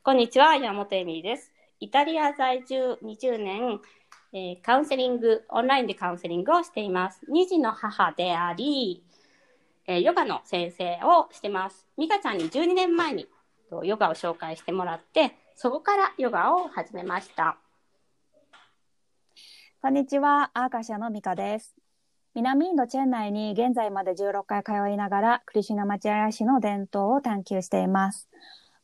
こんにちは、山本恵美です。イタリア在住20年、えーカウンセリング、オンラインでカウンセリングをしています。2児の母であり、えーヨガの先生をしてます。美香ちゃんに12年前にヨガを紹介してもらって、そこからヨガを始めました。こんにちは、アーカシャのミカです。南インドチェン内に現在まで16回通いながら、クリシュナマチャヤシの伝統を探求しています。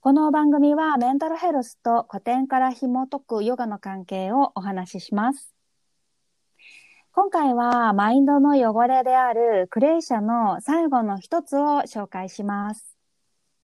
この番組はメンタルヘルスと古典から紐解くヨガの関係をお話しします。今回はマインドの汚れであるクレイシャの最後の一つを紹介します。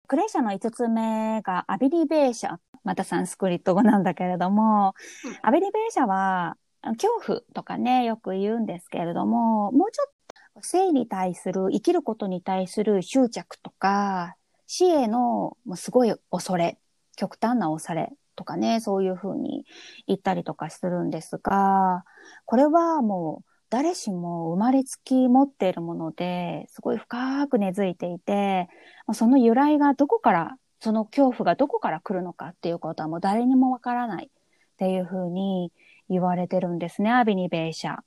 クレイシャの5つ目がアビリベーシャ。またサンスクリット語なんだけれども、アビリベーシャは恐怖とかね、よく言うんですけれども、もうちょっと性に対する、生きることに対する執着とか、死へのすごい恐れ、極端な恐れとかね、そういうふうに言ったりとかするんですが、これはもう誰しも生まれつき持っているもので、すごい深く根付いていて、その由来がどこから、その恐怖がどこから来るのかっていうことはもう誰にもわからないっていうふうに言われてるんですね、アビニベーシャ。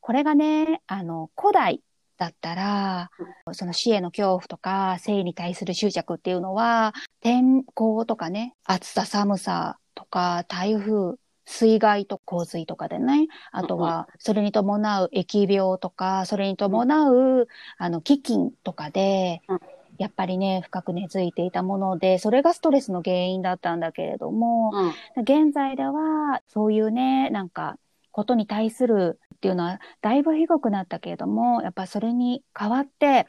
これがね、あの、古代だったら、その死への恐怖とか、生に対する執着っていうのは、天候とかね、暑さ寒さとか、台風、水害と洪水とかでね、あとは、それに伴う疫病とか、それに伴う、あの、飢饉とかでうん、やっぱりね、深く根付いていたもので、それがストレスの原因だったんだけれども、うん。現在では、そういうね、なんか、ことに対するっていうのは、だいぶひどくなったけれども、やっぱそれに代わって、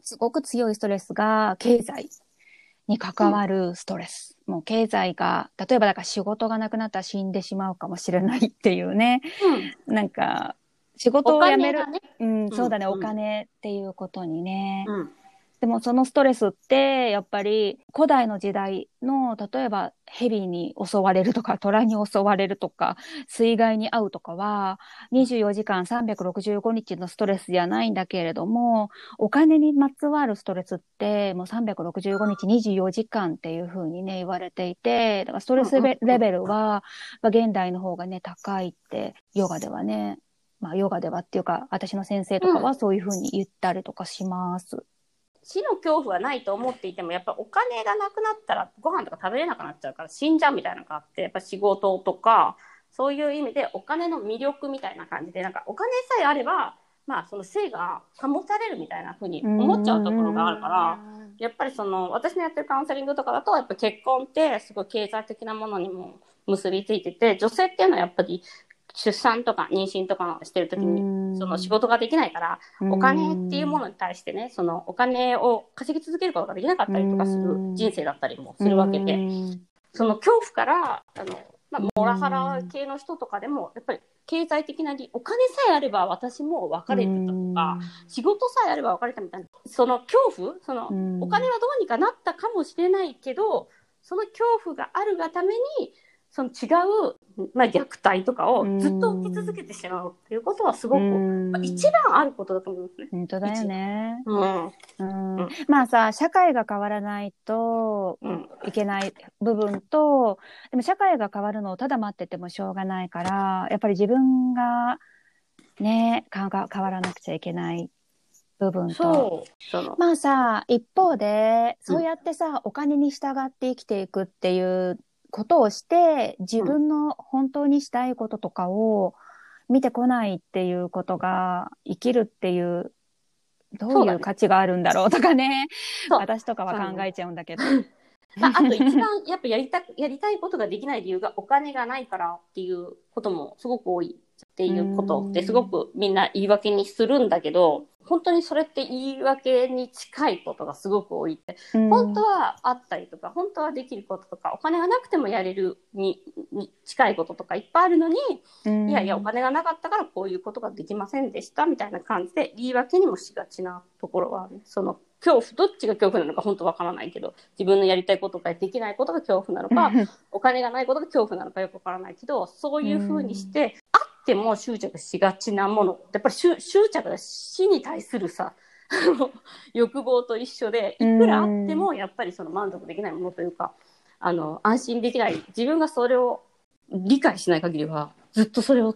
すごく強いストレスが経済に関わるストレス。もう経済が、例えばだから仕事がなくなったら死んでしまうかもしれないっていうね、なんか、仕事おを辞める。ね。うん、そうだね、うんお金っていうことにね。うん。でもそのストレスって、やっぱり古代の時代の、例えば蛇に襲われるとか、虎に襲われるとか、水害に遭うとかは、24時間365日のストレスじゃないんだけれども、お金にまつわるストレスって、もう365日24時間っていうふうにね、言われていて、だからストレスレベルは、まあ、現代の方がね、高いって、ヨガではね、まあ、ヨガではっていうか、私の先生とかはそういうふうに言ったりとかします。死の恐怖はないと思っていてもやっぱお金がなくなったらご飯とか食べれなくなっちゃうから死んじゃうみたいなのがあってやっぱ仕事とかそういう意味でお金の魅力みたいな感じでなんかお金さえあればまあその性が保たれるみたいな風に思っちゃうところがあるからやっぱりその私のやってるカウンセリングとかだとやっぱ結婚ってすごい経済的なものにも結びついてて女性っていうのはやっぱり出産とか妊娠とかしてる時にその仕事ができないからお金っていうものに対してね、そのお金を稼ぎ続けることができなかったりとかする人生だったりもするわけで、その恐怖から、あの、まあ、モラハラ系の人とかでも、やっぱり経済的なり、お金さえあれば私も別れてたとか、仕事さえあれば別れたみたいな、その恐怖、そのお金はどうにかなったかもしれないけど、その恐怖があるがために、その違う、まあ、虐待とかをずっと受け続けてしまうっていうことはすごく、まあ、一番あることだと思うんですね。本当だよね。うん。うんうんまあさ、社会が変わらないとうん。いけない部分と、でも社会が変わるのをただ待っててもしょうがないから、やっぱり自分がね、かが変わらなくちゃいけない部分と。まあさ、一方で、そうやってさ、お金に従って生きていくっていうことをして、自分の本当にしたいこととかを見てこないっていうことが、生きるっていう、どそういう価値があるんだろうとかね、そう。私とかは考えちゃうんだけど。まあ、あと一番やっぱやりたく、やりたいことができない理由がお金がないからっていうこともすごく多いっていうことってすごくみんな言い訳にするんだけど、本当にそれって言い訳に近いことがすごく多いって。本当はあったりとか、本当はできることとか、お金がなくてもやれるにに近いこととかいっぱいあるのに、うん。いやいや、お金がなかったからこういうことができませんでしたみたいな感じで言い訳にもしがちなところはある、その恐怖、どっちが恐怖なのか本当わからないけど、自分のやりたいことができないことが恐怖なのか、お金がないことが恐怖なのかよくわからないけど、そういうふうにして、あっても執着しがちなもの、やっぱり執執着が死に対するさ、欲望と一緒で、いくらあってもやっぱりその満足できないものというか、あの、安心できない。自分がそれを理解しない限りは、ずっとそれを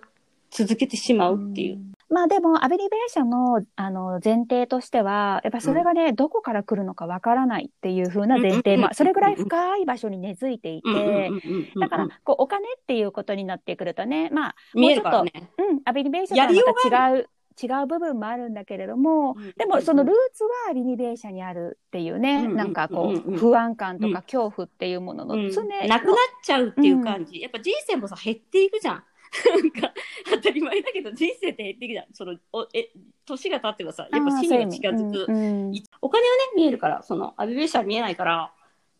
続けてしまうっていう。まあでも、アビリベーションの、あの、前提としては、やっぱそれがね、どこから来るのかわからないっていう風な前提、うんうんうんまあ、それぐらい深い場所に根付いていて、うんうんうんうんうんだから、こう、お金っていうことになってくるとね、まあ、見えるからね。うん、アビリベーションとはまた違う、違う部分もあるんだけれども、うんでもそのルーツはアビリベーションにあるっていうね、うんなんかこう、うん。うん不安感とか恐怖っていうもののうん。常なくなっちゃうっていう感じ。やっぱ人生もさ、減っていくじゃん。なんか、当たり前だけど、人生って減っていくじゃん。その、おえ、年が経ってばさ、やっぱ死にが近づく。うんいお金はね、見えるから、その、アビベーションは見えないから、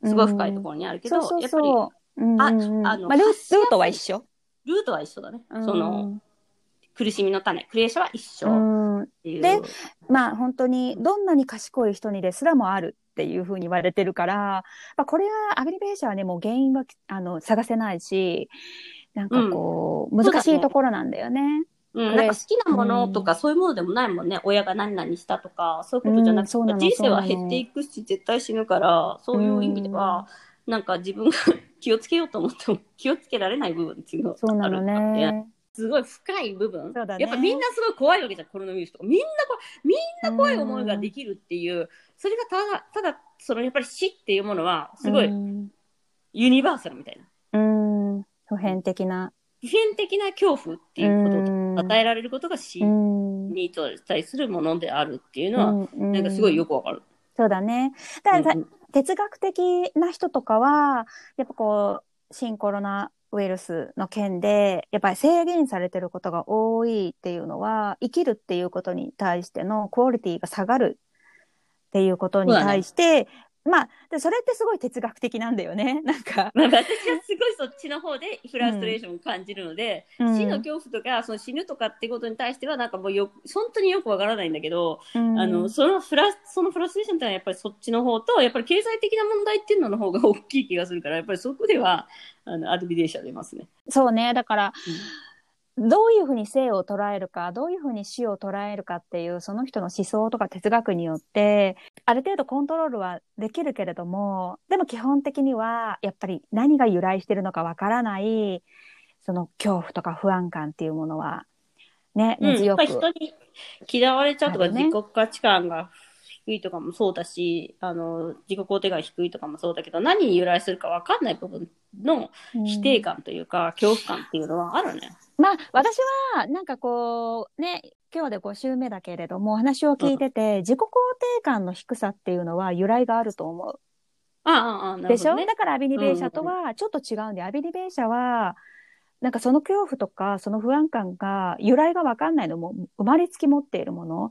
すごい深いところにあるけど、やっぱり、そう。うんあうんうんあのまあ、ルートは一緒。ルートは一緒だね。うんその、苦しみの種、クリエーションは一緒うんっていう。でまあ本当にどんなに賢い人にですらもあるっていうふうに言われてるから、まあ、これはアビリベーションはねもう原因はあの探せないしなんかこう、うん難しいところなんだよね。うん、なんか好きなものとか、そういうものでもないもんね。親が何々したとか、そういうことじゃなくて、うん人生は減っていくし、絶対死ぬから、そういう意味では、なんか自分が 気をつけようと思っても気をつけられない部分っていうのがあるんだってね。すごい深い部分。そうだねやっぱみんなすごい怖いわけじゃん、コロナウイルスとか。みんな怖い、みんな怖い思いができるっていう、それがただ、ただ、そのやっぱり死っていうものは、すごいうんユニバーサルみたいな。うん普遍的な。普遍的な恐怖っていうことうんを与えられることが死うんに対するものであるっていうのは、うんなんかすごいよくわかる。そうだね。だからさうん哲学的な人とかは、やっぱこう、新コロナウイルスの件で、やっぱり制限されてることが多いっていうのは、生きるっていうことに対してのクオリティが下がるっていうことに対して、まあ、でそれってすごい哲学的なんだよね。なんか。なんか私はすごいそっちの方でフラストレーションを感じるので、うん死の恐怖とかその死ぬとかってことに対してはなんかもうよ本当によくわからないんだけど、うんあのそのフラそのフラストレーションってのはやっぱりそっちの方とやっぱり経済的な問題っていうのの方が大きい気がするからやっぱりそこではあのアドビデーション出ますね。そうね。だから、どういうふうに生を捉えるか、どういうふうに死を捉えるかっていう、その人の思想とか哲学によって、ある程度コントロールはできるけれども、でも基本的には、やっぱり何が由来してるのかわからない、その恐怖とか不安感っていうものは、ね、うん、根強く。やっぱり人に嫌われちゃうとか、ね自己価値観が低いとかもそうだし、あの、自己肯定感低いとかもそうだけど、何に由来するか分かんない部分の否定感というか、恐怖感っていうのはあるね。まあ、私は、なんかこう、ね、今日で5週目だけれども、お話を聞いてて、自己肯定感の低さっていうのは由来があると思う。ああ、ああ、なるでしょ？だからアビリベーシャとはちょっと違うんで、アビリベーシャは、なんかその恐怖とか、その不安感が由来がわかんないのも生まれつき持っているもの。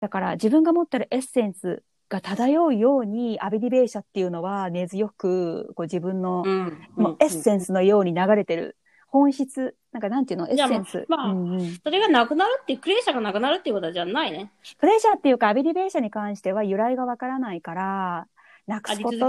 だから自分が持ってるエッセンスが漂うように、アビリベーシャっていうのは根強く、こう自分の、うん。もうエッセンスのように流れてる。本質、なんかなんていうの、エッセンス。まあうんうんそれがなくなるってクレーシャーがなくなるっていうことじゃないね。プレッシャーっていうか、アビリベーシャに関しては由来がわからないから、なくあすこと。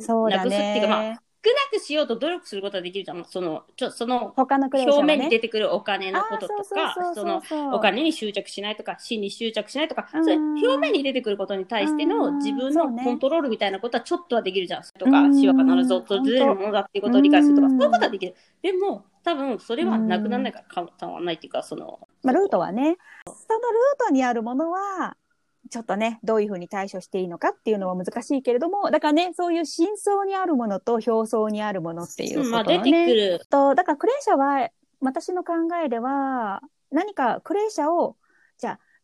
そうだなくすっていうか、まあ、なくしようと努力することはできるじゃん。その、ちょ、その。表面に出てくるお金のこととかその、お金に執着しないとか、死に執着しないとか、うんそういう表面に出てくることに対してうんの自分のコントロールみたいなことはちょっとはできるじゃん。とかうん、死は必ず訪れるものだっていうことを理解するとか、うんそういうことはできる。でも、多分それはなくならないから変わらないっていうか、その、まあ、ルートはね、そのルートにあるものは、ちょっとね、どういうふうに対処していいのかっていうのは難しいけれども、だからね、そういう真相にあるものと表層にあるものっていうことのね。てくる。と、だからクレーシャは、私の考えでは、何かクレーシャを、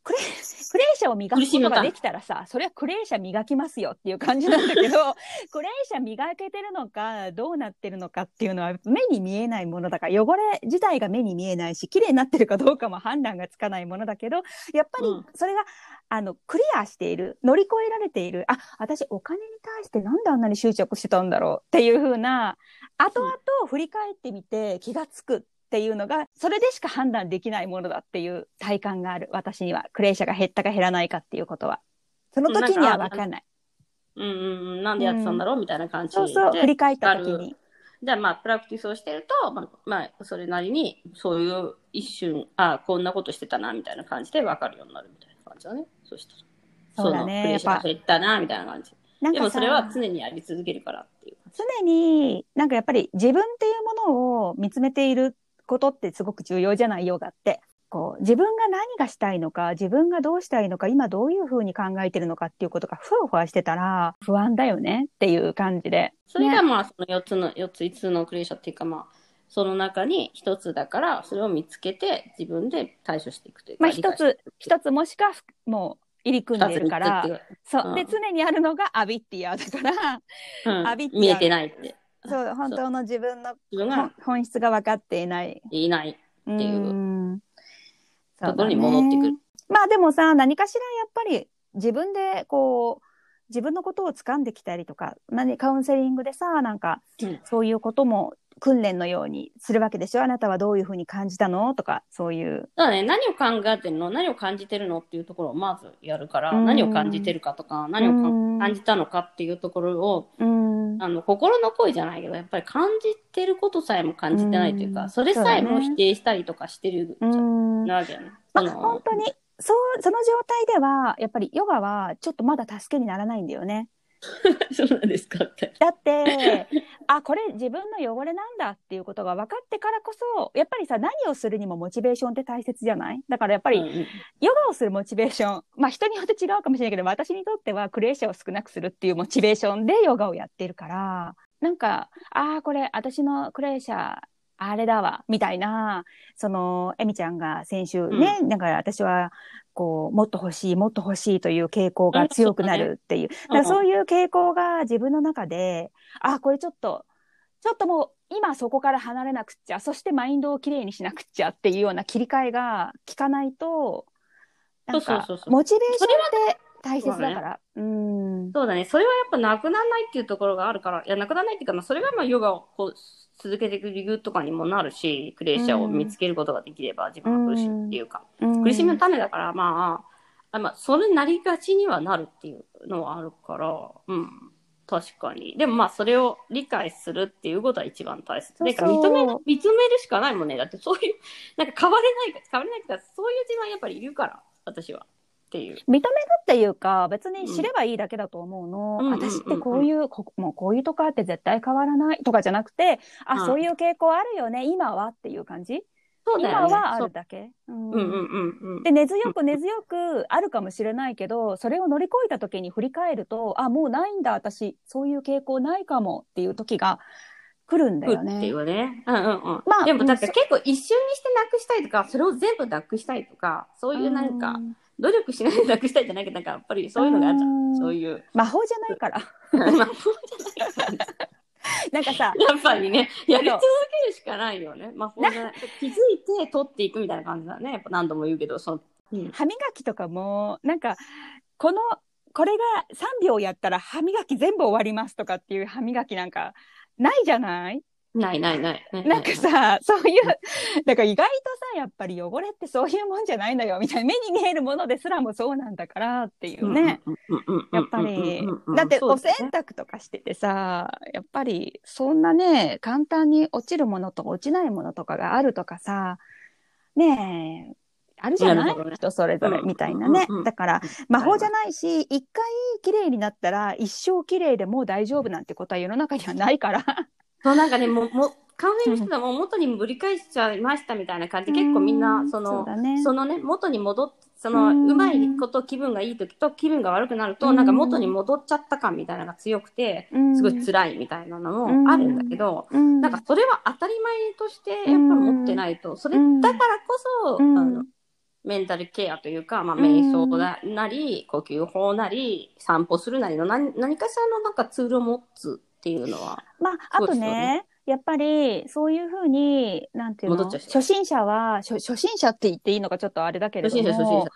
クレクレーシャを磨くことができたらさ、それはクレーシャ磨きますよっていう感じなんだけど、クレーシャ磨けてるのか、どうなってるのかっていうのは目に見えないものだから、汚れ自体が目に見えないし、綺麗になってるかどうかも判断がつかないものだけど、やっぱりうん。それが、あの、クリアしている、乗り越えられている、あ、私お金に対してなんであんなに執着してたんだろうっていうふうな、後々振り返ってみて気がつくっていうのが、それでしか判断できないものだっていう体感がある、私には。クレーシャが減ったか減らないかっていうことは。その時にはわかんない。うんうんうん、なんでやってたんだろうみたいな感じで。そうそう、振り返った時に。じゃあまあ、プラクティスをしてると、まあ、まあ、それなりに、そういう一瞬、あこんなことしてたな、みたいな感じで分かるようになるみたいな感じだね。そしたら。そうだねのプレッシャーが減ったな、みたいな感じ。でもそれは常にやり続けるからっていう感常になんかやっぱり自分っていうものを見つめていることってすごく重要じゃないヨガって。こう自分が何がしたいのか、自分がどうしたいのか、今どういうふうに考えてるのかっていうことがふわふわしてたら不安だよねっていう感じで。それがまあ、その4つの、4つ、5つのクリエーションっていうかまあ、その中に1つだから、それを見つけて自分で対処していくというか。まあ一つ、一つもしかもう入り組んでるから、そう。うんで、常にあるのがアビッティアだから、うんアビティア見えてないって。そう、本当の自分の自分が本本質が分かっていない。いない。っていう。ころに戻ってくる。だねまあでもさ、何かしらやっぱり自分でこう、自分のことを掴んできたりとか、何カウンセリングでさ、なんか、うん。そういうことも訓練のようにするわけでしょ？あなたはどういうふうに感じたの？とか、そういう。だね、何を考えてるの？何を感じてるの？っていうところをまずやるから、うん何を感じてるかとか、何をかうん感じたのかっていうところを、うん。あの、心の声じゃないけど、やっぱり感じてることさえも感じてないというか、うんそれさえも否定したりとかしてるうん。なわけよね。まあ、本当に、そう、その状態では、やっぱりヨガはちょっとまだ助けにならないんだよね。そうなんですか？だって、あ、これ自分の汚れなんだっていうことが分かってからこそ、やっぱりさ、何をするにもモチベーションって大切じゃない？だからやっぱり、うんうん。ヨガをするモチベーション、まあ人によって違うかもしれないけど、私にとってはクレーシャーを少なくするっていうモチベーションでヨガをやってるから、なんか、ああ、これ私のクレーシャー、あれだわ、みたいな、その、エミちゃんが先週ね、なんか私は、こう、もっと欲しい、もっと欲しいという傾向が強くなるっていう。そういう傾向が自分の中で、あ、これちょっと、ちょっともう今そこから離れなくっちゃ、そしてマインドをきれいにしなくっちゃっていうような切り替えが効かないと、なんかそうそうそうそう。モチベーションって大切だから。うん。そうだね。それはやっぱなくならないっていうところがあるから、いや、なくならないっていうか、まあ、それがまあヨガをこう続けていく理由とかにもなるし、クレーシャーを見つけることができれば自分が苦しむっていうか、苦しみの種だから、まあ、あまあ、それになりがちにはなるっていうのはあるから、うん。確かに。でもまあ、それを理解するっていうことは一番大切。だから認める、認めるしかないもんね。だってそういう、なんか変われないか、変われないから、そういう自分はやっぱりいるから、私は。っていう。認めるっていうか、別に知ればいいだけだと思うの。うん私ってこういう、こもうこういうとこあって絶対変わらないとかじゃなくて、あ、うんそういう傾向あるよね、今はっていう感じ？そうだよね。今はあるだけ？うんうんうんうんうん。で、根強く根強くあるかもしれないけど、それを乗り越えた時に振り返ると、あ、もうないんだ、私、そういう傾向ないかもっていう時が来るんだよってねい。うね。うんうんうん。まあでも、だからうん結構一瞬にしてなくしたいとか、それを全部なくしたいとか、そういうなんか、うん努力しないでなくしたいじゃないけど、なんかやっぱりそういうのがあるじゃうんん。そういう。魔法じゃないから。まあ、そうじゃないからなんかさ、やっぱりね、やり続けるしかないよね。魔法じゃない。気づいて取っていくみたいな感じだね。やっぱ何度も言うけど、その、うん歯磨きとかも、なんか、この、これが3秒やったら歯磨き全部終わりますとかっていう歯磨きなんか、ないじゃない？ないないない。なんかさ、そういう、だから意外とさ、やっぱり汚れってそういうもんじゃないのよ、みたいな、目に見えるものですらもそうなんだからっていうね。やっぱり、だってお洗濯とかしててさ、やっぱりそんなね、簡単に落ちるものと落ちないものとかがあるとかさ、ねえ、あるじゃない、ね人それぞれみたいなね。だから魔法じゃないし、一回綺麗になったら一生綺麗でもう大丈夫なんてことは世の中にはないから。そうなんかね、もう、もう、カウンセリングしてたらもう元にぶり返しちゃいましたみたいな感じ。で、結構みんな、そそうの、だね。そのね、元に戻っその、ううんまいこと気分がいい時と気分が悪くなると、うん。なんか元に戻っちゃった感みたいなのが強くて、うん。すごい辛いみたいなのもあるんだけど、うん。なんかそれは当たり前としてやっぱり持ってないと、それだからこそ、うん。あの、メンタルケアというか、まあ、うん。瞑想ななり、呼吸法なり、散歩するなりの何何かしらのなんかツールを持つっていうのは、まあ、あとね、やっぱり、そういうふうに、なんていうの、初心者は、初初心者って言っていいのかちょっとあれだけれども、初心者、初心者。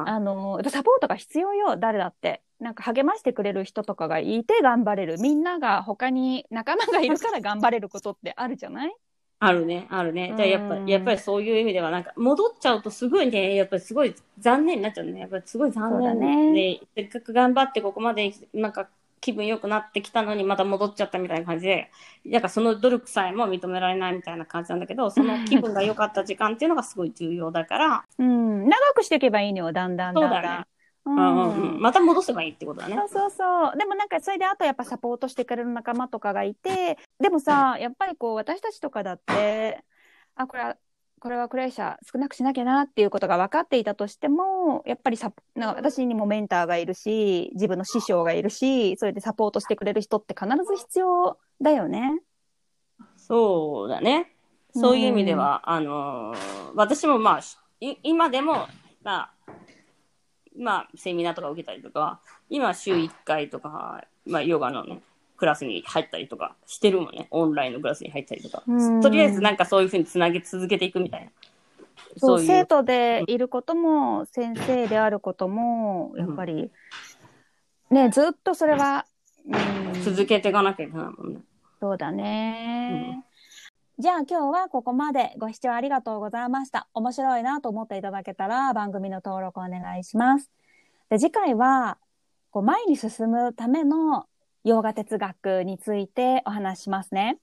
うんあの、やっぱサポートが必要よ、誰だって。なんか励ましてくれる人とかがいて頑張れる。みんなが他に仲間がいるから頑張れることってあるじゃない？あるね、あるね。じゃあやっぱやっぱりそういう意味では、なんか、戻っちゃうとすごいね、やっぱりすごい残念になっちゃうね。やっぱりすごい残念で、ねせっかく頑張ってここまで、なんか、気分良くなってきたのにまた戻っちゃったみたいな感じで、なんかその努力さえも認められないみたいな感じなんだけど、その気分が良かった時間っていうのがすごい重要だから、うん。長くしていけばいいのよ、だんだんだんだん。そうだねうんうんうんうん。また戻せばいいってことだねそ。うそうそう。でもなんかそれであとやっぱサポートしてくれる仲間とかがいて、でもさ、やっぱりこう私たちとかだって、あ、これは、これはクレー者少なくしなきゃなっていうことが分かっていたとしても、やっぱりサポなんか私にもメンターがいるし、自分の師匠がいるし、それでサポートしてくれる人って必ず必要だよね。そうだね。そういう意味では、あのー私もまあ、今でも、まあ、まあ、セミナーとか受けたりとか、今週1回とか、まあ、ヨガのね、クラスに入ったりとかしてるもんね。オンラインのクラスに入ったりとかうん。とりあえずなんかそういうふうにつなげ続けていくみたいな。そう、生徒でいることも、先生であることも、やっぱり、ね、ずっとそれは、うん、続けていかなきゃいけないもんね。そうだね。じゃあ今日はここまでご視聴ありがとうございました。面白いなと思っていただけたら番組の登録お願いします。で次回はこう前に進むための洋画哲学についてお話しますね。